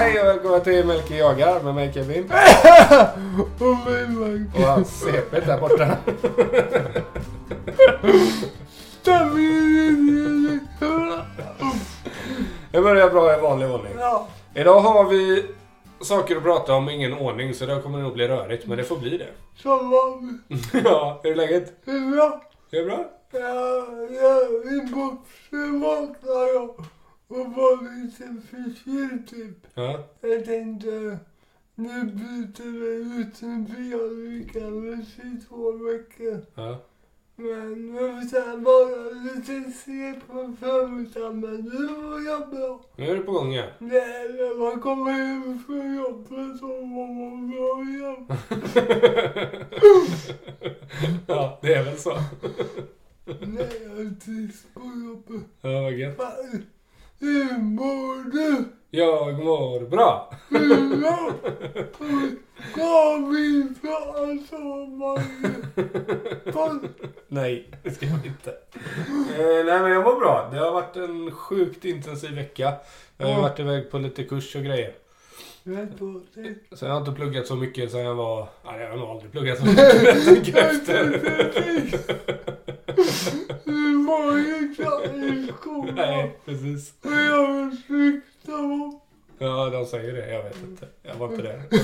Hej och välkomna till Melker jagar med mig Kevin. Och hans CP där borta. Det börjar bra i vanlig ordning. Ja. Idag har vi saker att prata om, ingen ordning, så det kommer nog bli rörigt. Men det får bli det. Som vanligt. ja, hur är läget? Det är bra. Det är bra? Ja, ja, I morse vaknade jag och var lite förkyld typ. Ja. Jag tänkte nu byter vi ut en fyraveckare i två veckor. ja. Men nu ska jag vara lite sen på förmiddagen men nu var jag bra. Nu är du på gång igen. Nej, när man kommer hem från jobbet så var man bra igen. ja, det är väl så. Nej, jag trivs på jobbet. Ja, vad gött. Hur mår du? Jag mår bra. Bra? Ska vi prata om Nej, det ska jag inte. Eh, nej, men jag mår bra. Det har varit en sjukt intensiv vecka. Jag har ju varit iväg på lite kurs och grejer. Så jag har inte pluggat så mycket sen jag var... Nej, jag har nog aldrig pluggat så mycket. Jag tänker efter. Du var ju klar i skolan. Nej, precis. Och jag fick dem. Ja, de säger det. Jag vet inte. Jag var inte det.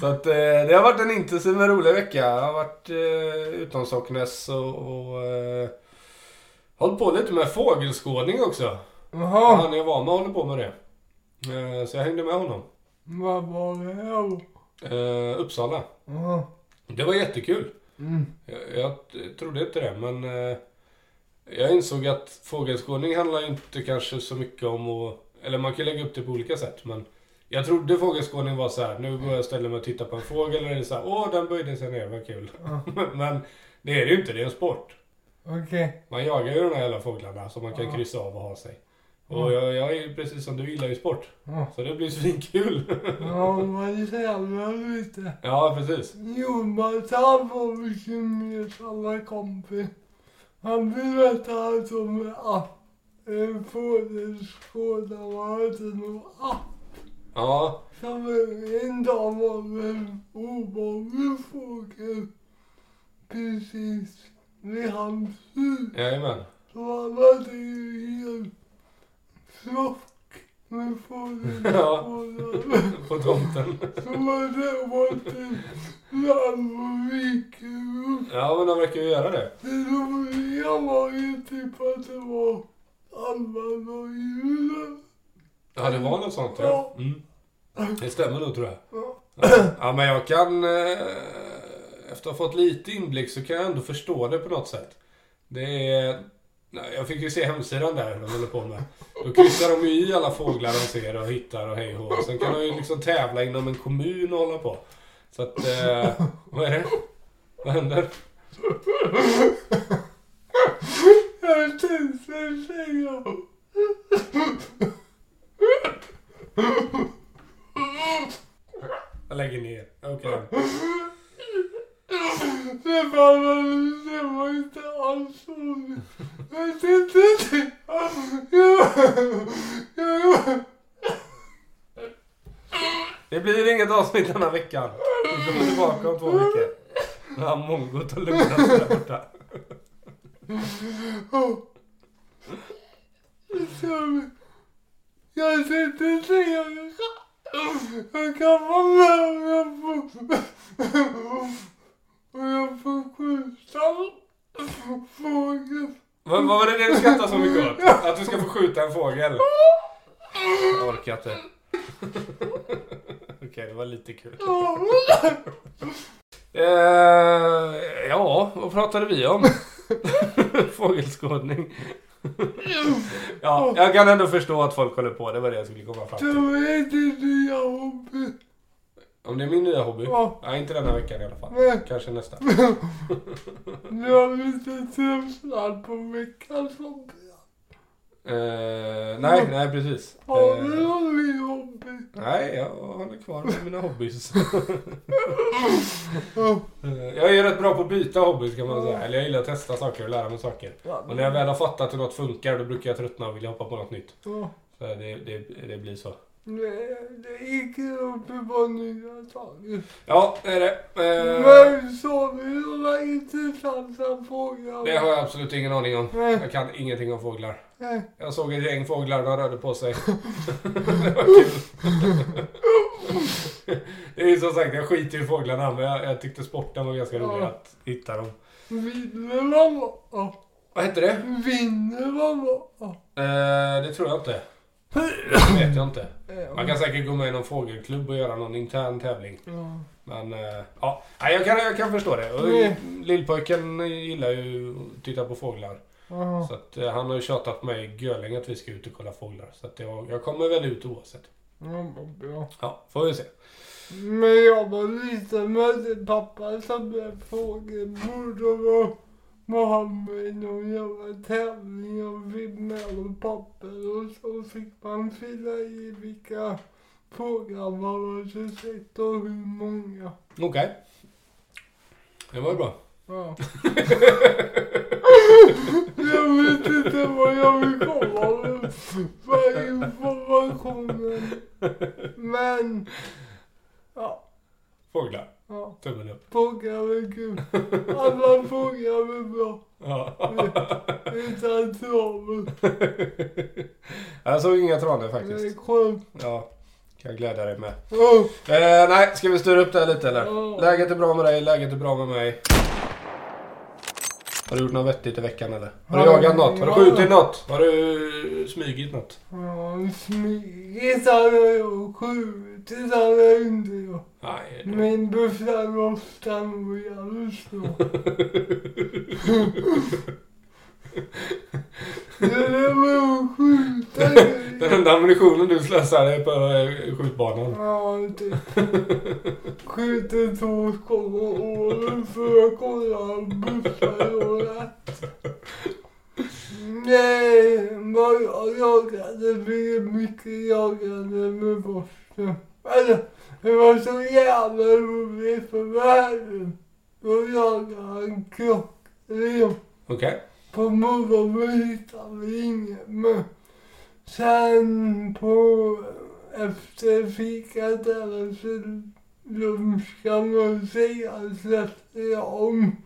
Så att eh, det har varit en intensiv men rolig vecka. Jag har varit eh, utom Socknäs och, och eh, hållit på lite med fågelskådning också. Jaha. Han jag var med håller på med det. Eh, så jag hängde med honom. Vad var det här? Eh, Uppsala. Jaha. Det var jättekul. Mm. Jag, jag trodde inte det, men eh, jag insåg att fågelskådning handlar inte kanske så mycket om att... Eller man kan lägga upp det på olika sätt, men jag trodde fågelskådning var så här. nu går jag och ställer mig och tittar på en fågel och det är så här, åh den böjde sig ner, vad kul. Ja. men det är det ju inte, det är en sport. Okej. Man jagar ju de här jävla fåglarna som man kan kryssa av och ha sig. Och jag, jag är ju precis som du gillar ju sport. Ja. Så det blir svinkul. Ja, man tränar lite. ja, precis. Jonathan var min gemensamma kompis. Han berättade att de app, en fågelskådare hade någon app. Ja, Som en dag var en ovanlig fågel precis vid hans hus. jajamän. Så han hade ju en flock med fågelskådare. På tomten. Som hade varit och rike Ja, men de verkar ju göra det. Det roliga var ju typ att det var Allan och julen. Ja, det var något sånt ja. Ja. Mm. Det stämmer nog tror jag. Ja. Ja, men jag kan... eh, Efter att ha fått lite inblick så kan jag ändå förstå det på något sätt. Det är... Nej, Jag fick ju se hemsidan där de håller på med. Då kryssar de ju i alla fåglar de ser och hittar och hej och. Sen kan de ju liksom tävla inom en kommun och hålla på. Så att... Eh, vad är det? Vad händer? Jag tänkte säga... Jag lägger ner. Okej. Var, det var inte alls roligt. Det blir inget avsnitt den här veckan. Vi kommer tillbaka om två veckor. Nu har mongot och lugnat sig där borta. Jag tänkte säga... Jag kan vara med om jag får... Om jag får skjuta fågel. Vad, vad var det du skrattade så mycket åt? Att du ska få skjuta en fågel? Jag orkar inte. Okej, det var lite kul. Eh, ja, vad pratade vi om? Fågelskådning. ja, jag kan ändå förstå att folk håller på. Det var det jag skulle komma fram till. Så är det nya hobby. Om det är min nya hobby? Ja. Nej, inte denna veckan i alla fall. Nej. Kanske nästa. Nu har vi inte tröttnat på veckans hobby. Eh, nej, nej precis. Har du någon ny hobby? nej, jag håller kvar med mina hobbys. Eh, jag är rätt bra på att byta hobbys kan man säga. Eller jag gillar att testa saker och lära mig saker. Ja, Och när jag väl har fattat hur något funkar då brukar jag tröttna och vilja hoppa på något nytt. Ja. Så det, det, det blir så. Det, det gick upp på nya saker. Ja, det är det. Eh, Men så vi några intressanta frågor. det har jag absolut ingen aning om. Nej. Jag kan ingenting om fåglar. Nej. Jag såg ett gäng fåglar, de rörde på sig. det var kul. det är ju som sagt, jag skiter i fåglarna men jag, jag tyckte sporten var ganska rolig Ja. att hitta dem. Vinner bara? Vad hette det? Vinner bara? Eh, det tror jag inte. Det vet jag inte. Man kan säkert gå med i någon fågelklubb och göra någon intern tävling. Ja. Men eh, ja, jag kan, jag kan förstå det. Och Nej. Lillpojken gillar ju att titta på fåglar. Ja. Så att, eh, han har ju tjatat på mig görlänge att vi ska ut och kolla fåglar. Så att jag, jag kommer väl ut oavsett. Ja, bra. Ja, får vi se. Men jag var liten med pappa som blev fågelmord och var, var han med i någon jävla tävling och papper och så fick man fylla i vilka fåglar man hade sett och hur många. Okej. Det var ju bra. Ja. jag vet inte vad jag vill komma med för informationen. Men, ja. Fåglar. Ja. Tummen upp. Fåglar är kul. Alla fåglar är bra. Ja. Utan travel. jag såg inga tranor Det faktiskt. är skönt. Ja, kan glädja dig med. Ja. Eh, nej, ska vi styra upp det här lite eller? Ja. Läget är bra med dig, läget är bra med mig. Har du gjort något vettigt i veckan eller? Har du Ja, jagat något? Har du ja. skjutit något? Har du smygit något? Ja, smygit hade jag skjutit hade jag inte gjort. Nej. Min bufflar ofta nog jävligt snart. Den enda ammunitionen du slösar är på eh, skjutbanan. Ja, typ. Skjuter två skott om året för att kolla bufflar och rätt. Nej, vad jag jagade, det mycket jagande med borsten. Eller, det var så jävla roligt för världen. Då jagade han krockren. Okej. På morgonen hittade vi inget men sen på efter fikat efter kan man säga släppte jag om.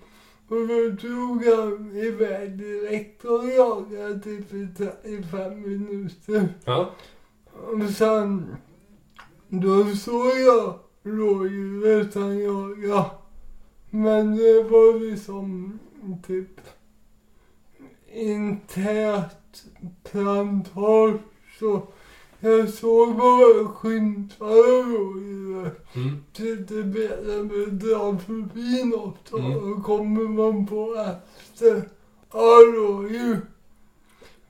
Och då tog han iväg direkt och jagade typ i 35 minuter. Ja. Och sen då såg jag rådjuret han jagade. Men det var liksom typ tät plantage. Så jag såg bara skymtar rådjuret. Mm. Tills det började dra förbi något och Mm. då kommer man på efter. Ja, rådjur.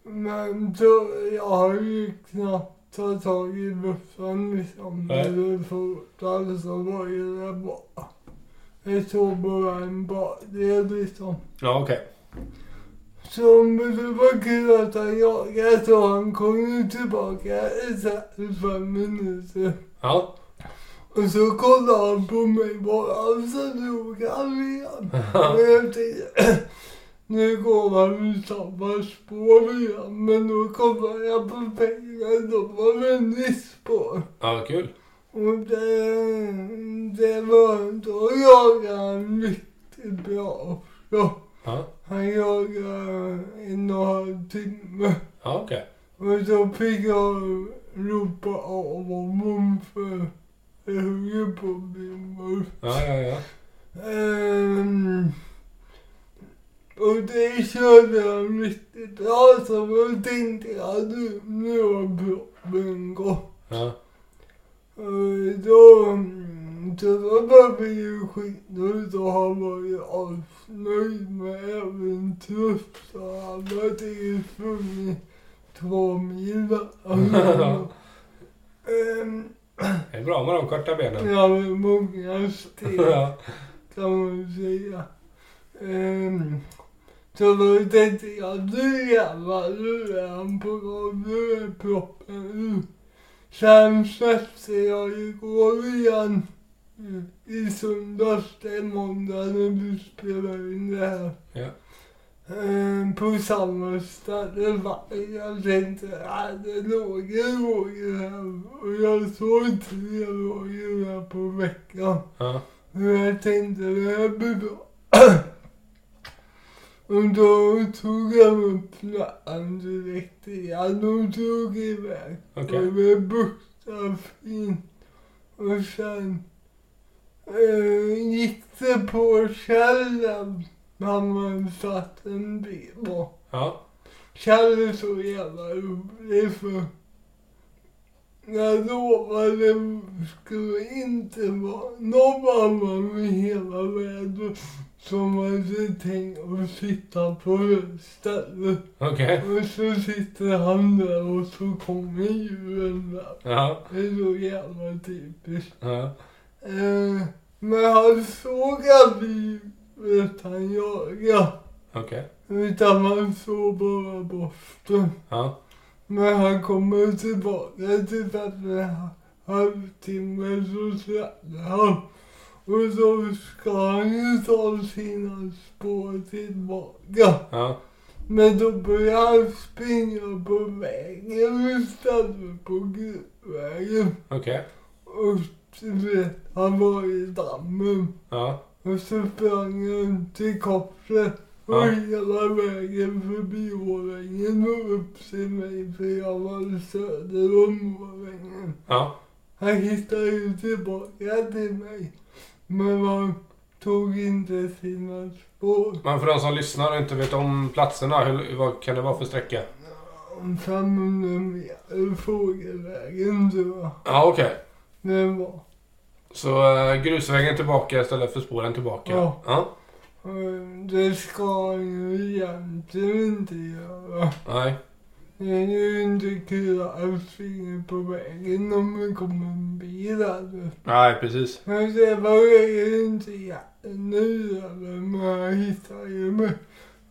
Men så, jag har ju knappt tagit tag i buffen liksom. Eller fotat så var ju det bara. Jag såg bara en badel liksom. Ja, okej. Så men det var kul att han jagade så han kom ju tillbaka i 35 minuter. Ja. Och så kollade han på mig bara och så drog han igen. Och jag tänkte, nu går han i samma spår igen. Men då kollade jag på pengar, då var det nytt spår. Ja, kul. Och det, det var, då jagade han riktigt bra. Han jagade en och en halv timme. Ja, okej. Och så fick jag ropa av honom för jag höll på att bli mörk. Ja, ja, ja. Ehm, och det körde han riktigt bra så då tänkte jag nu, har proppen gått. Ja. Och då, så då var vi ju skitnöjd och han var ju asnöjd med även trupp så han hade ju sprungit två mil. Ehm, Det är bra med de korta benen. Ja, med många steg kan man säga. Um, så då tänkte jag, nu jävlar, nu är han på gång, nu är proppen ur. Sen släppte jag igår igen i söndags, det är måndag när vi spelar in det här. Ja. Eh, på samma ställe. va. Jag tänkte att det låg en Roger här och jag såg tre Roger här på veckan. Ja. Och jag tänkte det här blir bra. Och då tog jag upp flattan direkt igen och drog iväg. Okej. Och med Buktafin. Och sen eh, gick det på källan. Mamma satt en bil på. Ja. Kjell är så jävla rolig för jag lovade det skulle inte vara någon annan i hela världen som hade tänkt att sitta på stället. Okej. Och så sitter han där och så kommer djuren där. Ja. Det är så jävla typiskt. Ja. Eh, men han såg aldrig vet han jaga. Okej. Utan man såg bara borsten. Ja. Men han kommer tillbaka till en halvtimme så släpper han. Och så ska han ju ta sina spår tillbaka. Ja. Men då börjar han springa på vägen istället på grusvägen. Okej. Och du vet, han var i dammen. Ja. Och så sprang han till korset. Och Ja. hela vägen förbi Årängen och upp till mig för jag var söder om Årängen. Ja. Han hittade ju tillbaka till mig. Men han tog inte sina spår. Men för de som lyssnar och inte vet om platserna, hur, vad kan det vara för sträcka? Om 500 meter fågelvägen tror jag Ja, okej. det var. Så äh, grusvägen tillbaka istället för spåren tillbaka? Ja. ja. Och Det ska ju egentligen inte göra. Nej. Det är ju inte kul springa på vägen om det kommer en bil där. Nej, precis. Men det var ju inte nu över men jag hittade ju mig.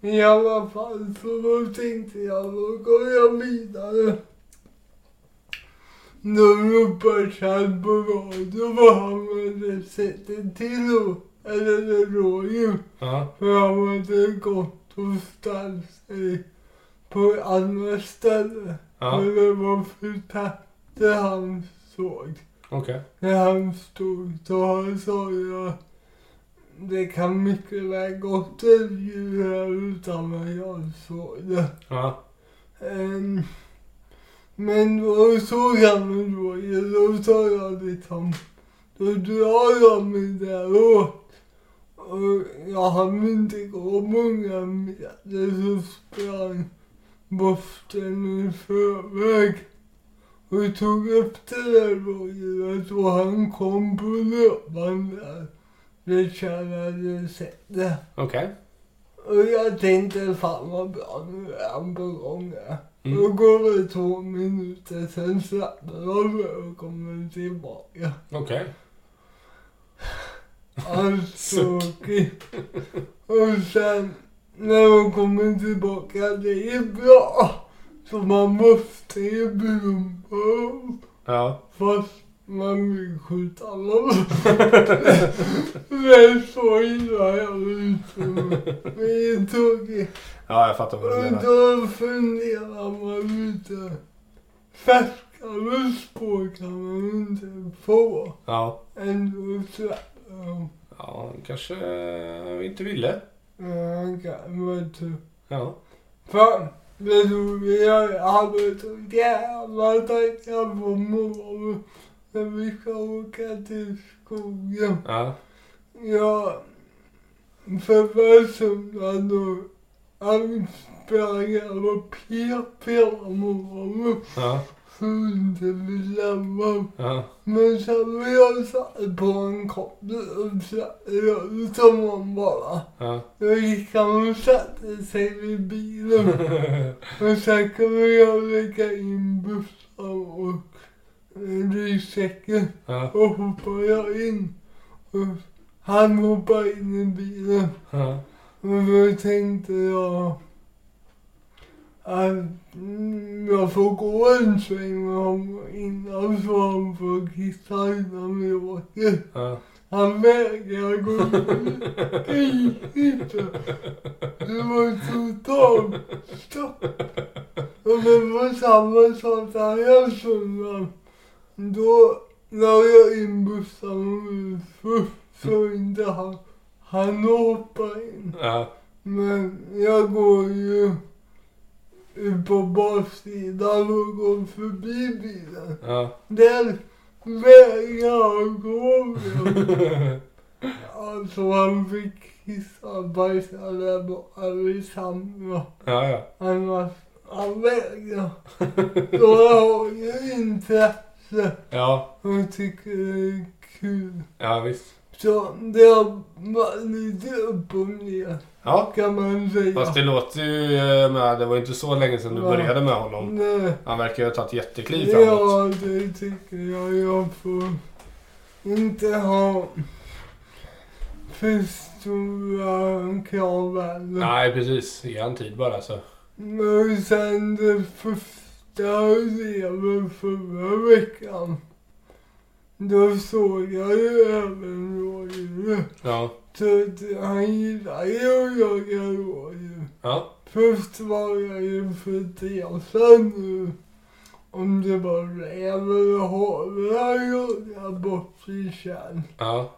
I alla fall så då tänkte jag då går jag vidare. Då ropade Kjell på radio vad han hade sett en till då. Eller det rådjur. Ja. För han hade gått och ställt sig på andra ställen. Ja. För det var för tätt det han såg. Okej. När han stod så sa jag det kan mycket väl gått ett djur här utan att jag såg det. Ja. Ehm, men då såg han mig då, då sa jag liksom, då drar jag mig däråt. Och jag hann inte gå många meter så sprang borsten i förväg och tog upp det där rådjuret och han kom på löpande. Det Kjell hade sett det. Okej. Och jag tänkte fan vad bra, nu är han på gång här. Mm. Då går det två minuter, sen släpper de och kommer tillbaka. Okej. Alltså, okej. Och sen när de kommer tillbaka, det är bra. Så man måste ju bromma Ja. fast man vill skjuta dem. Men så illa jag ut. Det är tråkigt. Ja, jag fattar vad du Och menar. då funderar man lite. Färskare spår kan man inte få. Ja. Ändå släpper de. Ja, kanske äh, inte ville. Ja, kan vara tur. Ja. För det roliga är jag hade så jävla tankar på morgonen när vi ska åka till skogen. Ja. Ja, för jag och pep hela morgonen Ja. så inte vi lämnade. Ja. Men sen när jag satt på en koppel och ut honom bara. Ja. Då gick han och satte sig vid bilen. Och sen kunde jag lägga in bussar och eh, ryggsäcken. Ja. Och hoppade jag in. Och han hoppade in i bilen. Ja. Och då tänkte jag att mm, jag får gå en sväng med honom innan så han får kissa innan vi åker. Ja. Han vägrade gå in. Det var totalt stopp. Och det var samma sak där söndagen. Då la jag in bussen för, för inte han, han hoppa in. Ja. Men jag går ju ut på baksidan och går förbi bilen. Ja. Där vägrar han gå. Alltså han fick kissa och bajsa där borta vid Sandra. Ja, ja. Annars, han vägrar. Så jag har ju intresse Ja, och tycker det är kul. ja visst. Så det har varit lite upp och ner Ja. kan man säga. Fast det låter ju eh, med, det var inte så länge sedan du Ja. började med honom. Nej. Han verkar ju ha tagit jättekliv framåt. Ja, det tycker jag. Jag får inte ha för stora krav heller. Nej, precis. Ge han tid bara så. Men sen det första jag lever förra veckan. Då såg jag ju även rådjur. Ja. Så han gillar ju att jaga rådjur. Ja. Först var jag ju förtresad nu. Om det var räv eller hare han jagade bort i tjärn. Ja.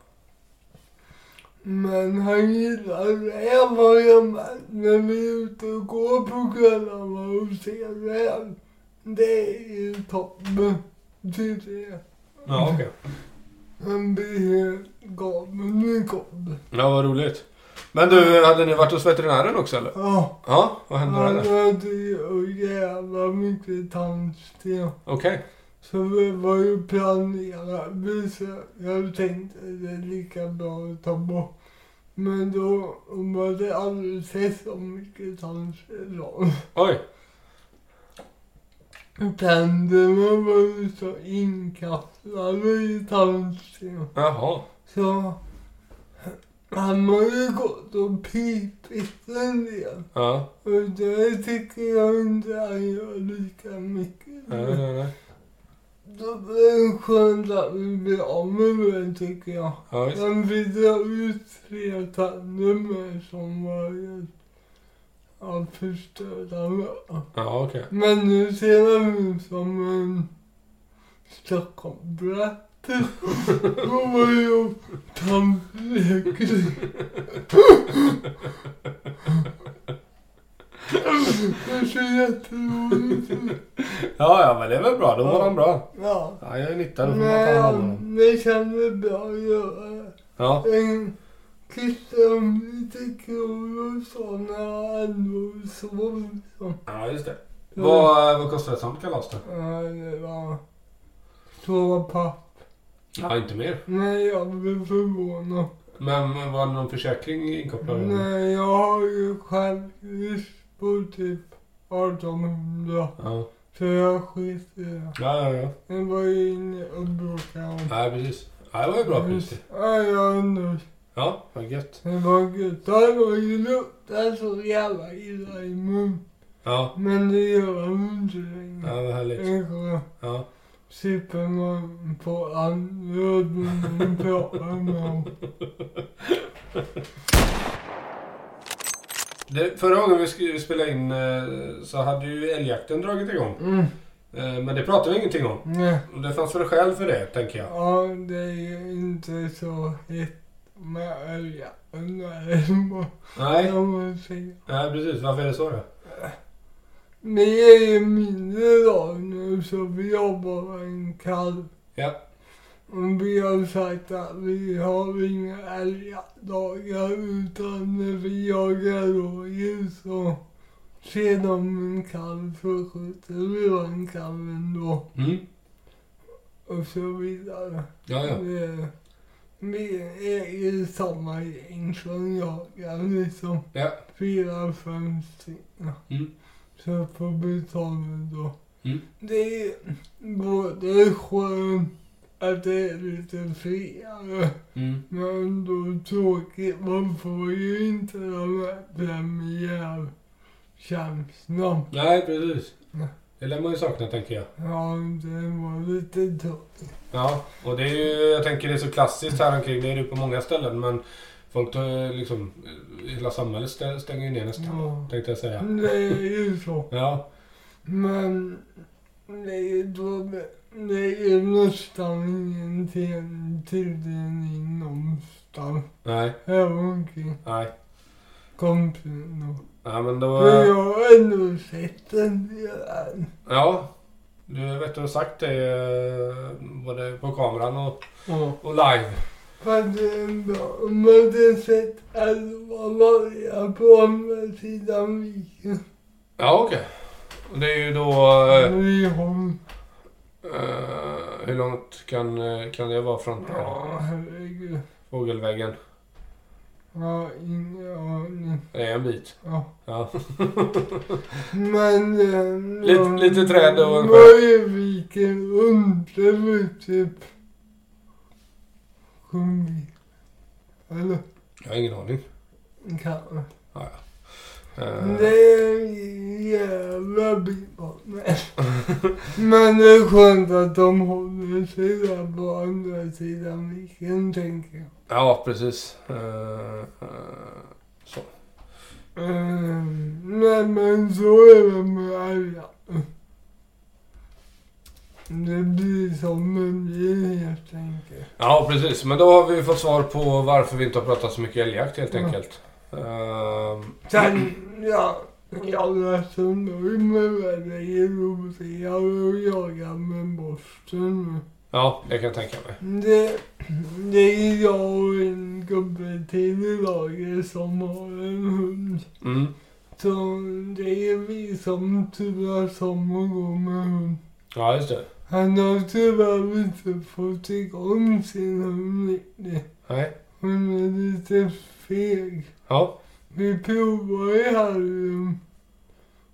Men han gillar räv har jag märkt när vi är ute och går på kvällarna och ser räv. Det är ju toppen, tycker jag. Ja, okej. Han blir helt galen i kopplingen. Ja, vad roligt. Men du, hade ni varit hos veterinären också eller? Ja, Ja, vad hände han där? hade ju jävla mycket tandsten. Okej. Så det var ju planerat besök. Jag tänkte det är lika bra att ta bort. Men då var det sett så mycket tandsten. Oj. Tänderna var ju så inkapslade i tandsten. Jaha. Så han har ju gått och pipit en del. Ja. Och det tycker jag inte han gör lika mycket. Nej, nej, nej. Då är det skönt att vi blir av med det tycker jag. Ja, visst. Sen fick dra ut tre tänder med som var helt ja, förstörda med. Ja, okej. Men nu ser han ut som en Stockholmsbrätte. Hon var ju tandläkare. Det ser jätteroligt ut. Ja, ja, men det är väl bra. Då var han bra. Ja. Ja, jag är nytta. Då får man ta hand om honom. Men det kändes bra att göra Ja. en lite kronor och sov. Så. Ja, just det. Vad, vad kostar ett sånt kalas då? Ja, det var två papp. Ja, inte mer. Nej, jag blev förvånad. Men men var det någon försäkring inkopplad? Nej, jag har ju självrisk på typ 1800. Ja. Så jag skit i det. Ja, ja, ja. Jag var ju inne och brukade om. Nej, precis. Ja, det var ju bra pris. Ja, jag nöjd. Ja, vad gött. Det var gött. Det var ju luktar så jävla illa i mun. Ja, Men det gör inte längre. ja vad härligt. Är skönt. Ja. Slipper man på andra och prata med. Det, förra gången vi skulle spela in eh, så hade ju älgjakten dragit igång. Mm. Eh, Men det pratade vi ingenting om. Nej. Och Det fanns väl skäl för det, tänker jag. Ja, det är ju inte så hett med älgar. Nej, Nej, nej precis. Varför är det så då? Vi är ju mindre lag nu så vi har bara en kalv. Ja. Och vi har sagt att vi har inga älgdagar utan när vi jagar rådjur så ser de en kalv så skjuter vi den kalven då Mm. och så vidare. Ja, ja. Det, vi är ju samma gäng som jagar liksom. Ja. Fyra, fem stycken. Mm. Så får det då. Mm. Det är både skönt att det är lite friare Mm. men ändå tråkigt. Man får ju inte de här premiärkänslan. Nej, precis. Nej. Det lär man ju sakna tänker jag. Ja, det var lite tråkigt. Ja, och det är ju, jag tänker det är så klassiskt här omkring. Det är det på många ställen men folk tar liksom, hela samhället stä- stänger ju ner nästan. Ja. Tänkte jag säga. Det är ju så. Ja, Men det är ju då, det är ju nästan ingen till- tilldelning någonstans nej, här omkring nej. kompisen. Ja men då... Men jag har ändå sett en del. Ja, du vet du har sagt det eh, både på kameran och, Ja. och live. Fast det är bra. Om man hade sett elva vargar på andra sidan viken. Ja okej. Och det är ju då... eh, eh, hur långt kan, eh, kan det vara från Ja, herregud. Jag har ingen aning. Det är en bit. Ja. Ja. Men... Eh, Lite- ja, lite träd och en sjö. Vargviken under med typ... Sju mil. Eller Jag har ingen aning. kanske. Ja, ja. Det är en jävla bort. Men- det är skönt att de håller sig där på andra sidan viken, tänker jag. Ja, precis. Eh, eh, så. Mm, nej men så är det med älgar. Det blir som det blir helt enkelt. Ja, precis. Men då har vi fått svar på varför vi inte har pratat så mycket älgjakt helt enkelt. Ehm, Sen, ja, jag är så nöjd med roligare att jaga med borsten ja, det kan jag tänka mig. Det, det är jag och en gubbe till i laget som har en hund. Mm. Så det är vi som turas om att gå med hund. Ja, just det. Han har tyvärr inte fått igång sin hund riktigt. Nej. Hon är lite feg. Ja. Vi provar i hallen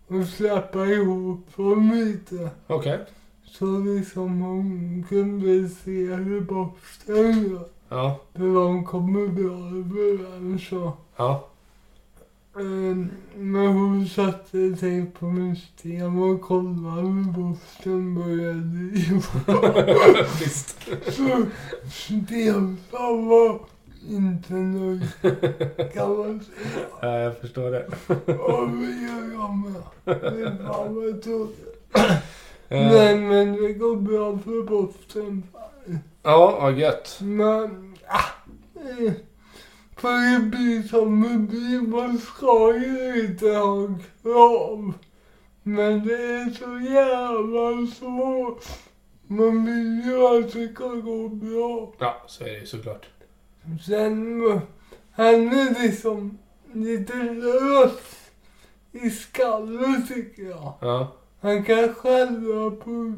och släppa ihop dem lite. Okej. Så liksom hon kunde se hur borsten gör. Ja. För de kommer bra överens så. Ja. Men hon satte sig på min sten och kollade hur borsten började giva. Visst. Så Stensson var inte nöjd kan man säga. Ja, jag förstår det. Och jag med. Det är fan vad tråkigt. Nej men det går bra för borsten. Ja, vad gött. Men, ah, eh, för det blir som det blir. Man ska ju inte ha krav. Men det är så jävla svårt. Man vill ju att det ska gå bra. Ja, så är det ju såklart. Sen, han är liksom lite lös i skallen tycker jag. Ja. Han kan skälla på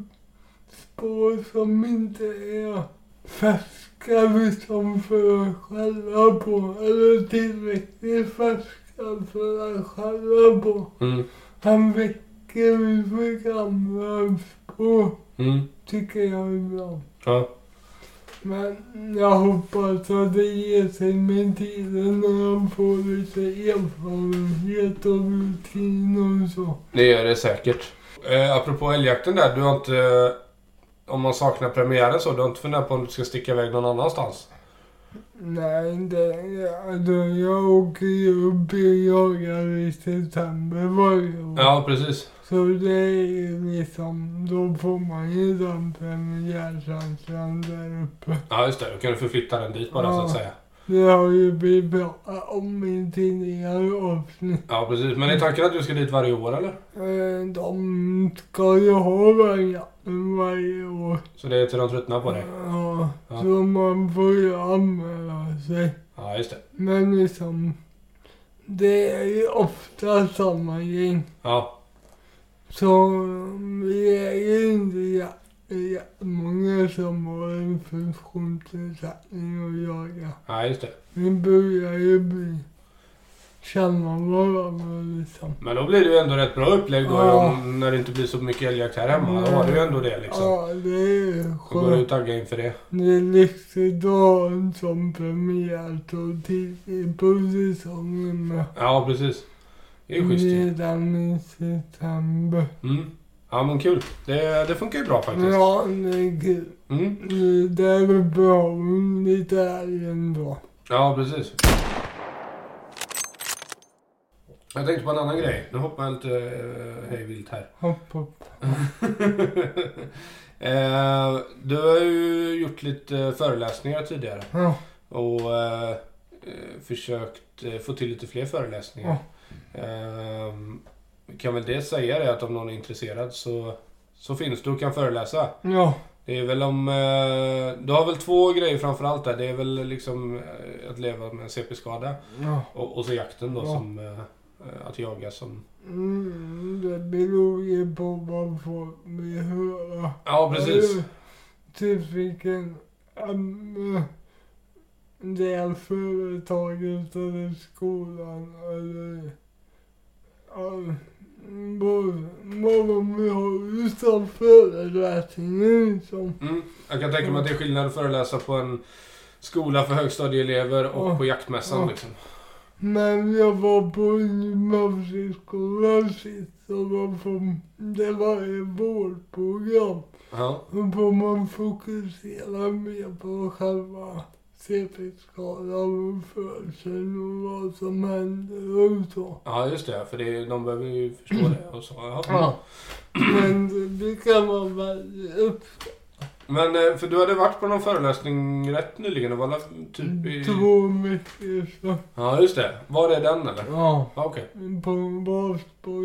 spår som inte är färska liksom för att skälla på. Eller tillräckligt färska för att skälla på. Mm. Han väcker mig för gamla spår, Mm. tycker jag är bra. Ja. Men jag hoppas att det ger sig med tiden när han får lite erfarenhet och rutin och så. Det gör det säkert. Eh, apropå älgjakten där. Du har inte... Om man saknar premiären så, du har inte funderat på om du ska sticka iväg någon annanstans? Nej, det, alltså jag åker ju upp i jagar i september varje år. Ja, precis. Så det är ju liksom, då får man ju den premiärkänslan där uppe. Ja, just det. Då kan du förflytta den dit bara så att Ja. säga. Det har ju vi pratat om i tidigare avsnitt. Ja, precis. Men är tanken att du ska dit varje år eller? Eh, De ska ju ha varianten varje år. Så det är till de tröttnar på det? Ja, Ja. så man får ju anmäla sig. Ja, just det. Men liksom, det är ju ofta samma gäng. Ja. Så vi är ju inte jä- jättemånga som har en funktionsnedsättning att jaga. Ja, just det. Vi börjar ju bli känna varandra liksom. Men då blir det ju ändå rätt bra upplägg då Ja. om, när det inte blir så mycket älgjakt här hemma. Då har du ju ändå det liksom. Ja, det är ju Då går du skönt. tagga inför det. Det är lyxigt att ha en sån premiär så tidigt på säsongen med. Ja, precis. Det är ju schysst. Redan i september. Mm. Ja men kul. Det, det funkar ju bra faktiskt. Ja, det. Mm. Det- är väl bra om lite älg ändå. Ja, precis. Jag tänkte på en annan grej. Nu hoppar jag lite uh, hej vilt här. Hopp, hopp. Eh, du har ju gjort lite föreläsningar tidigare. Ja, Och eh, eh, försökt eh, få till lite fler föreläsningar. Eh, vi kan väl det säga det att om någon är intresserad så, så finns du och kan föreläsa. ja, Det är väl om... Eh, du har väl två grejer framförallt där. Det är väl liksom eh, att leva med en CP-skada. ja. Och, och så jakten då Ja. som... Eh, att jaga som... Mm, det beror ju på vad folk vill höra. Ja, precis. Typ vilken ämne det är företaget eller skolan eller ja, vad, de vill ha utav föreläsningen liksom. Mm. Jag kan tänka mig att det är skillnad att föreläsa på en skola för högstadieelever och Ja. på jaktmässan Ja. liksom. Men jag var på en gymnasieskola sist och var på, det var ett vårdprogram. Ja. Då får man fokusera mer på själva CP-skadan och födseln och vad som händer och så. ja, just det. För det, de behöver ju förstå det och så. Ja. Ja. Men det kan vara väldigt upp Men eh, för du hade varit på någon föreläsning rätt nyligen. Det var väl typ i... två veckor sedan. Ja, just det. Var det den eller? Ja. Ja, okej. På Varsbo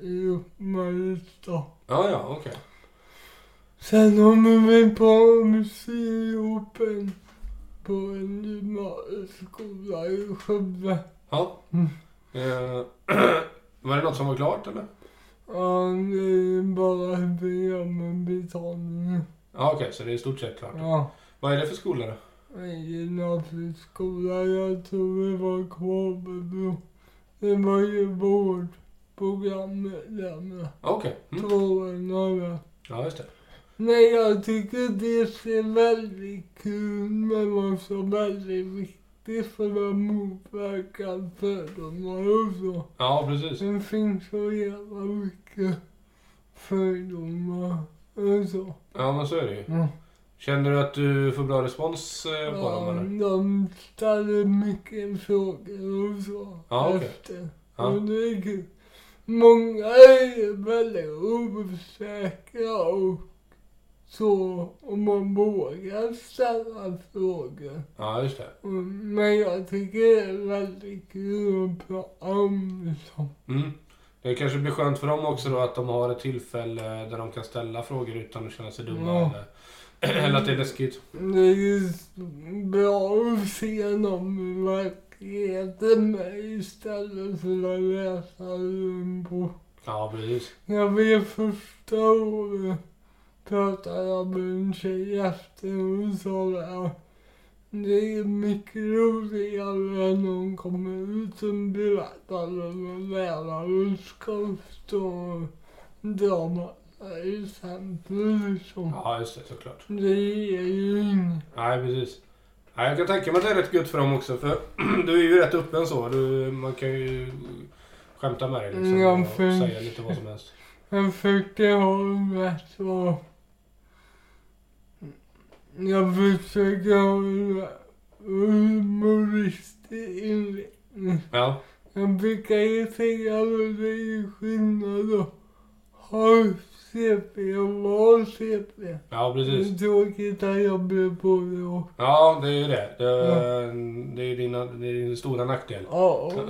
i Mariestad. Ja, ja, okej. Sen har vi på museiopen på en gymnasieskola i Skövde. Ja. Mm. Eh, var det något som var klart eller? Ja, det är bara det med betalningen. Ja, okej. så det är i stort sett klart. Ja, Vad är det för skola då? en gymnasieskola. Jag tror det var Kvarnbybro. Det var ju vårdprogrammet där med. Okej. Mm. Tvåorna Ja, just det. Nej, jag tycker det ser väldigt kul men också väldigt viktigt för att motverka fördomar och så. Ja, precis. Det finns så jävla mycket fördomar och så. Ja, men så är det ju. Ja. Känner du att du får bra respons eh, på dem eller? de ställer mycket frågor och så Ja, efter. Ja. Och det är kul. Många är väldigt osäkra och så, och man vågar ställa frågor. Ja, just det. Mm, Men jag tycker det är väldigt kul att prata om liksom. Mm. Det kanske blir skönt för dem också då att de har ett tillfälle där de kan ställa frågor utan att känna sig dumma Ja. eller, eller att det är läskigt. Det är bra att se dem i verkligheten istället för att läsa en bok. Ja, precis. Jag vet första året pratade jag med en tjej efter och sa att det är mycket roligare än hon kommer ut som berättar om en lärare ska stå och dra massa exempel liksom. Ja, just det, såklart. Det ger ju inget. Nej, precis. Nej, jag kan tänka mig att det är rätt gött för dem också för du är ju rätt öppen så. Du, man kan ju skämta med dig liksom Ja, och för- säga lite vad som helst. Jag försöker ha rätt så... Jag försöker rätt humoristisk inriktning. Ja, Jag brukar ju säga att det är skillnad att ha CP och vara CP. ja Det precis. är tråkigt att jag blev på det och... Ja, det är ju det. Det, Ja. det är ju dina, det är din stora nackdel. Ja.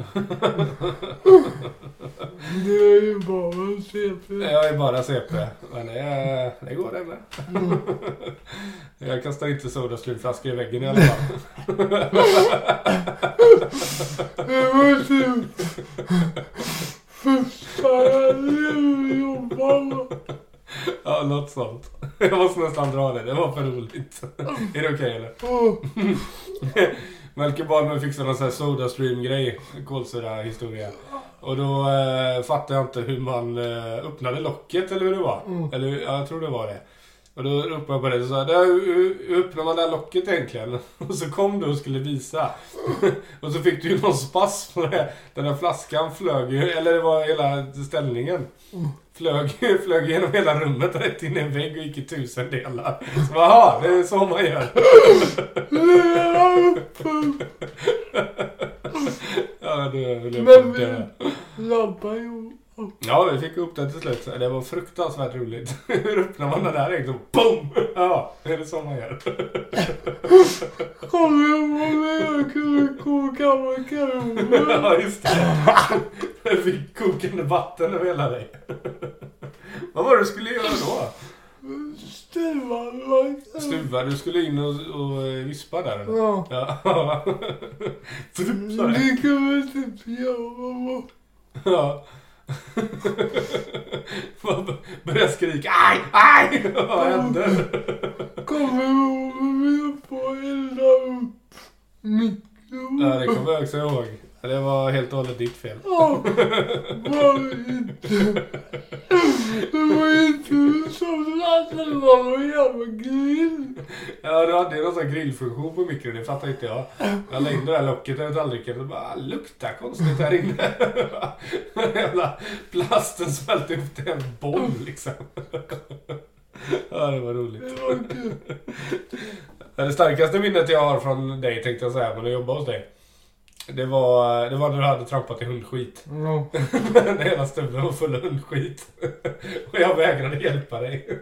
Det är ju bara CP. Jag är bara CP, men det, det går det med. Mm. Jag kastar inte Sodastreamflaskor i väggen i alla fall. Det var typ Ja, något sånt. Jag måste nästan dra det, det var för roligt. Är det okej eller? Åh, Melker bad mig fixa någon sån här Sodastream-grej, kolsyra-historia. Och då eh, fattade jag inte hur man eh, öppnade locket eller hur det var. Mm. Eller ja, jag tror det var det. Och då ropade jag på dig och sa "Det- hur, öppnar man det här locket egentligen? Och så kom du och skulle visa. och så fick du ju någon spass på det. Den där flaskan flög ju, eller det var hela ställningen. Flög, flög genom hela rummet rätt in i en vägg och gick i tusen delar. Så jaha, det är så man gör. ja, det höll jag på att dö. Ja, vi fick upp det till slut. Det var fruktansvärt roligt. Hur öppnar man det där egentligen? Boom! Ja, är det så man gör? Kommer ihåg när jag kunde koka makaroner? Ja, just det. Jag fick kokande vatten över hela dig. Vad var det du skulle göra då? Stuva makaroner. Stuva, du skulle in och, och eh, vispa där eller? Ja. Ja. Frupp, det. Kunde typ göra. Ja. Började skrika aj, aj! Vad hände? Kommer vi får elda upp mikron? Ja, det kommer jag också ihåg. Det var helt och hållet ditt fel. Ja, var inte? Det var inte som satte det var någon jävla grill. Ja, du hade ju någon sån grillfunktion på mikron, det fattar inte jag. Jag la in det där locket över tallriken och bara luktar konstigt här inne. Jävla plasten smälte ihop till en boll liksom. Ja, det var roligt. Det var kul. Det starkaste minnet jag har från dig tänkte jag säga, men att jobba hos dig. Det var, det var när du hade trampat i hundskit. När hela stuben var full av hundskit. Och jag vägrade hjälpa dig.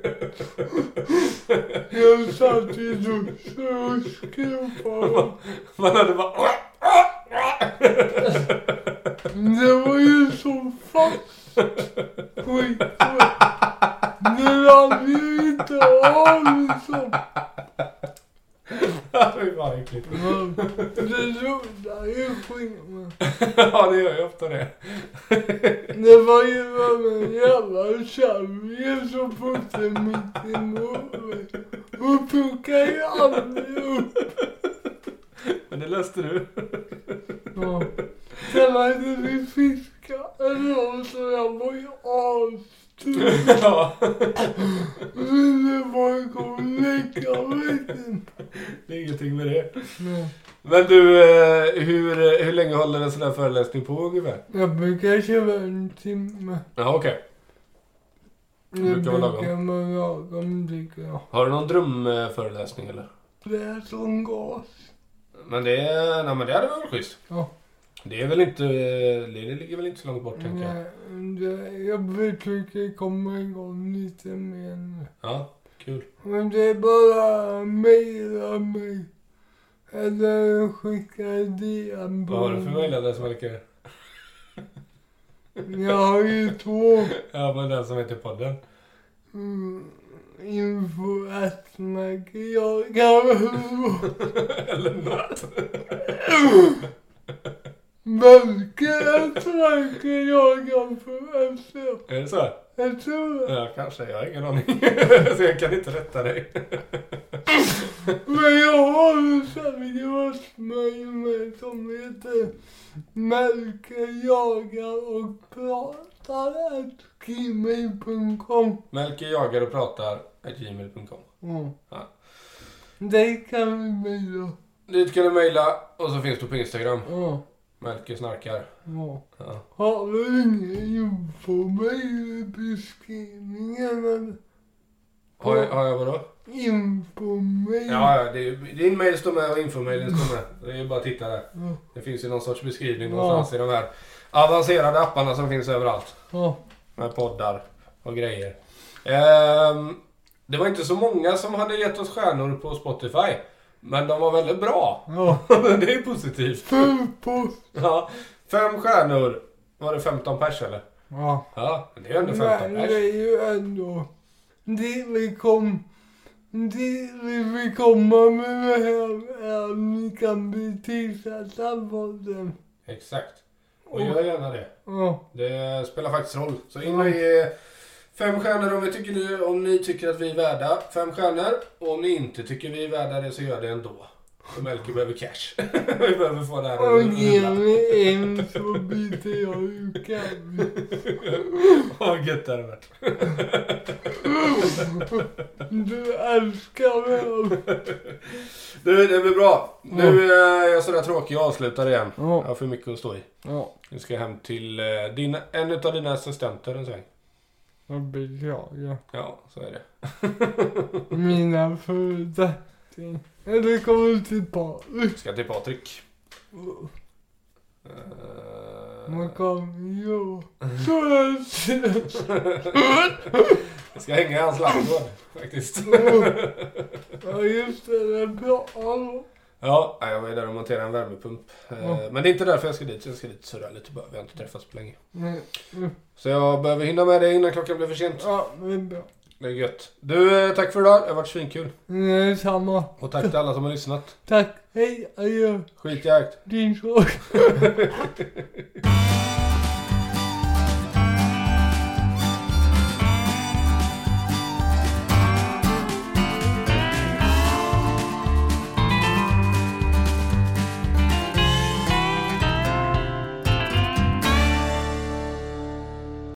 Jag satt i duschen och skrumpade. Man hade bara... Det var ju så fast. Skit. Det rann ju inte av liksom. Var äckligt. Det luktar ju men Ja, det gör ju ofta det. Det var ju bara en jävla kärring som puttade mitt i munnen. Hon puckade ju aldrig upp. Men det löste du. Ja. Sen hade vi fiskat eller så jag var ju astur. Ja, Ville bara gå och lägga mig. det är ingenting med det. Nej. Men du, eh, hur, hur länge håller en sån här föreläsning på ungefär? Jag brukar köra en timme. Ja, okej. Det brukar vara lagom. lagom tycker jag. Har du någon drömföreläsning eller? Det är som gas. Men det, nej, men det hade varit schysst. Ja. Det är väl inte, det ligger väl inte så långt bort tänker jag. Nej, jag försöker komma igång lite mer nu. Ja, kul. Men det är bara mejla mig. Eller skicka DM på Vad har du för mejladress Melker? Jag har ju två. Ja, men den som heter podden. Mm, info att jag kan Eller något. Mörker att jag kan för efter. Är det så? Jag tror det. Ja, kanske. Jag har ingen aning. så jag kan inte rätta dig. Men jag har en seriös med som heter Melker jagar och pratar at gmail.com. Melker jagar och pratar gmail.com. Mm. Ja. Det kan vi mejla. Dit kan du mejla och så finns du på Instagram. Ja. Melker snarkar. Ja. Ja. Har du ingen info-mejl i beskrivningen? Har, jag, har jag vadå? Info-mejl? Ja, ja det, är- din mail står med och infomailen står med. Det är ju bara att titta där. Ja. Det finns ju någon sorts beskrivning Ja. någonstans i de här avancerade apparna som finns överallt. Ja. Med poddar och grejer. Ehm, det var inte så många som hade gett oss stjärnor på Spotify. Men de var väldigt bra. Ja. det är positivt. Full post. Ja, fem stjärnor. Var det 15 pers eller? Ja. Ja, det är ändå 15 Men det pers. är ju ändå det vi kom... Det vi vill komma med det här är att ni kan betygsätta podden. Exakt. Och gör gärna det. Ja. Det spelar faktiskt roll. Så in och ge fem stjärnor om, vi tycker ni, om ni tycker att vi är värda fem stjärnor. Och om ni inte tycker vi är värda det så gör det ändå. Och Melker behöver cash. Vi behöver få det här Och ge mig en så byter jag ut. Åh, vad gött det hade varit. Du älskar mig. Du, det blir bra. Nu är jag sådär tråkig och avslutar igen. Jag Ja. har för mycket att stå i. Ja, Nu ska jag hem till eh, din, en utav dina assistenter en sväng. Jag beklagar. Ja, så är det. Mina förutsättningar. Eller kommer till Patrik. Ska till Patrik. Man Eh, kan ju jag ska hänga i hans ladugård faktiskt. Ja just det, det är bra. Ja, jag var ju där och monterade en värmepump. Ja. Men det är inte därför jag ska dit. Jag ska dit surra lite bara. Vi har inte träffats på länge. Mm, mm. Så jag behöver hinna med det innan klockan blir för sent. Ja, det är bra. Det är gött. Du, eh, tack för idag. Det har varit svinkul. Det är samma. Och tack till alla som har lyssnat. Tack. Hej, adjö. Skitjakt. Din sak.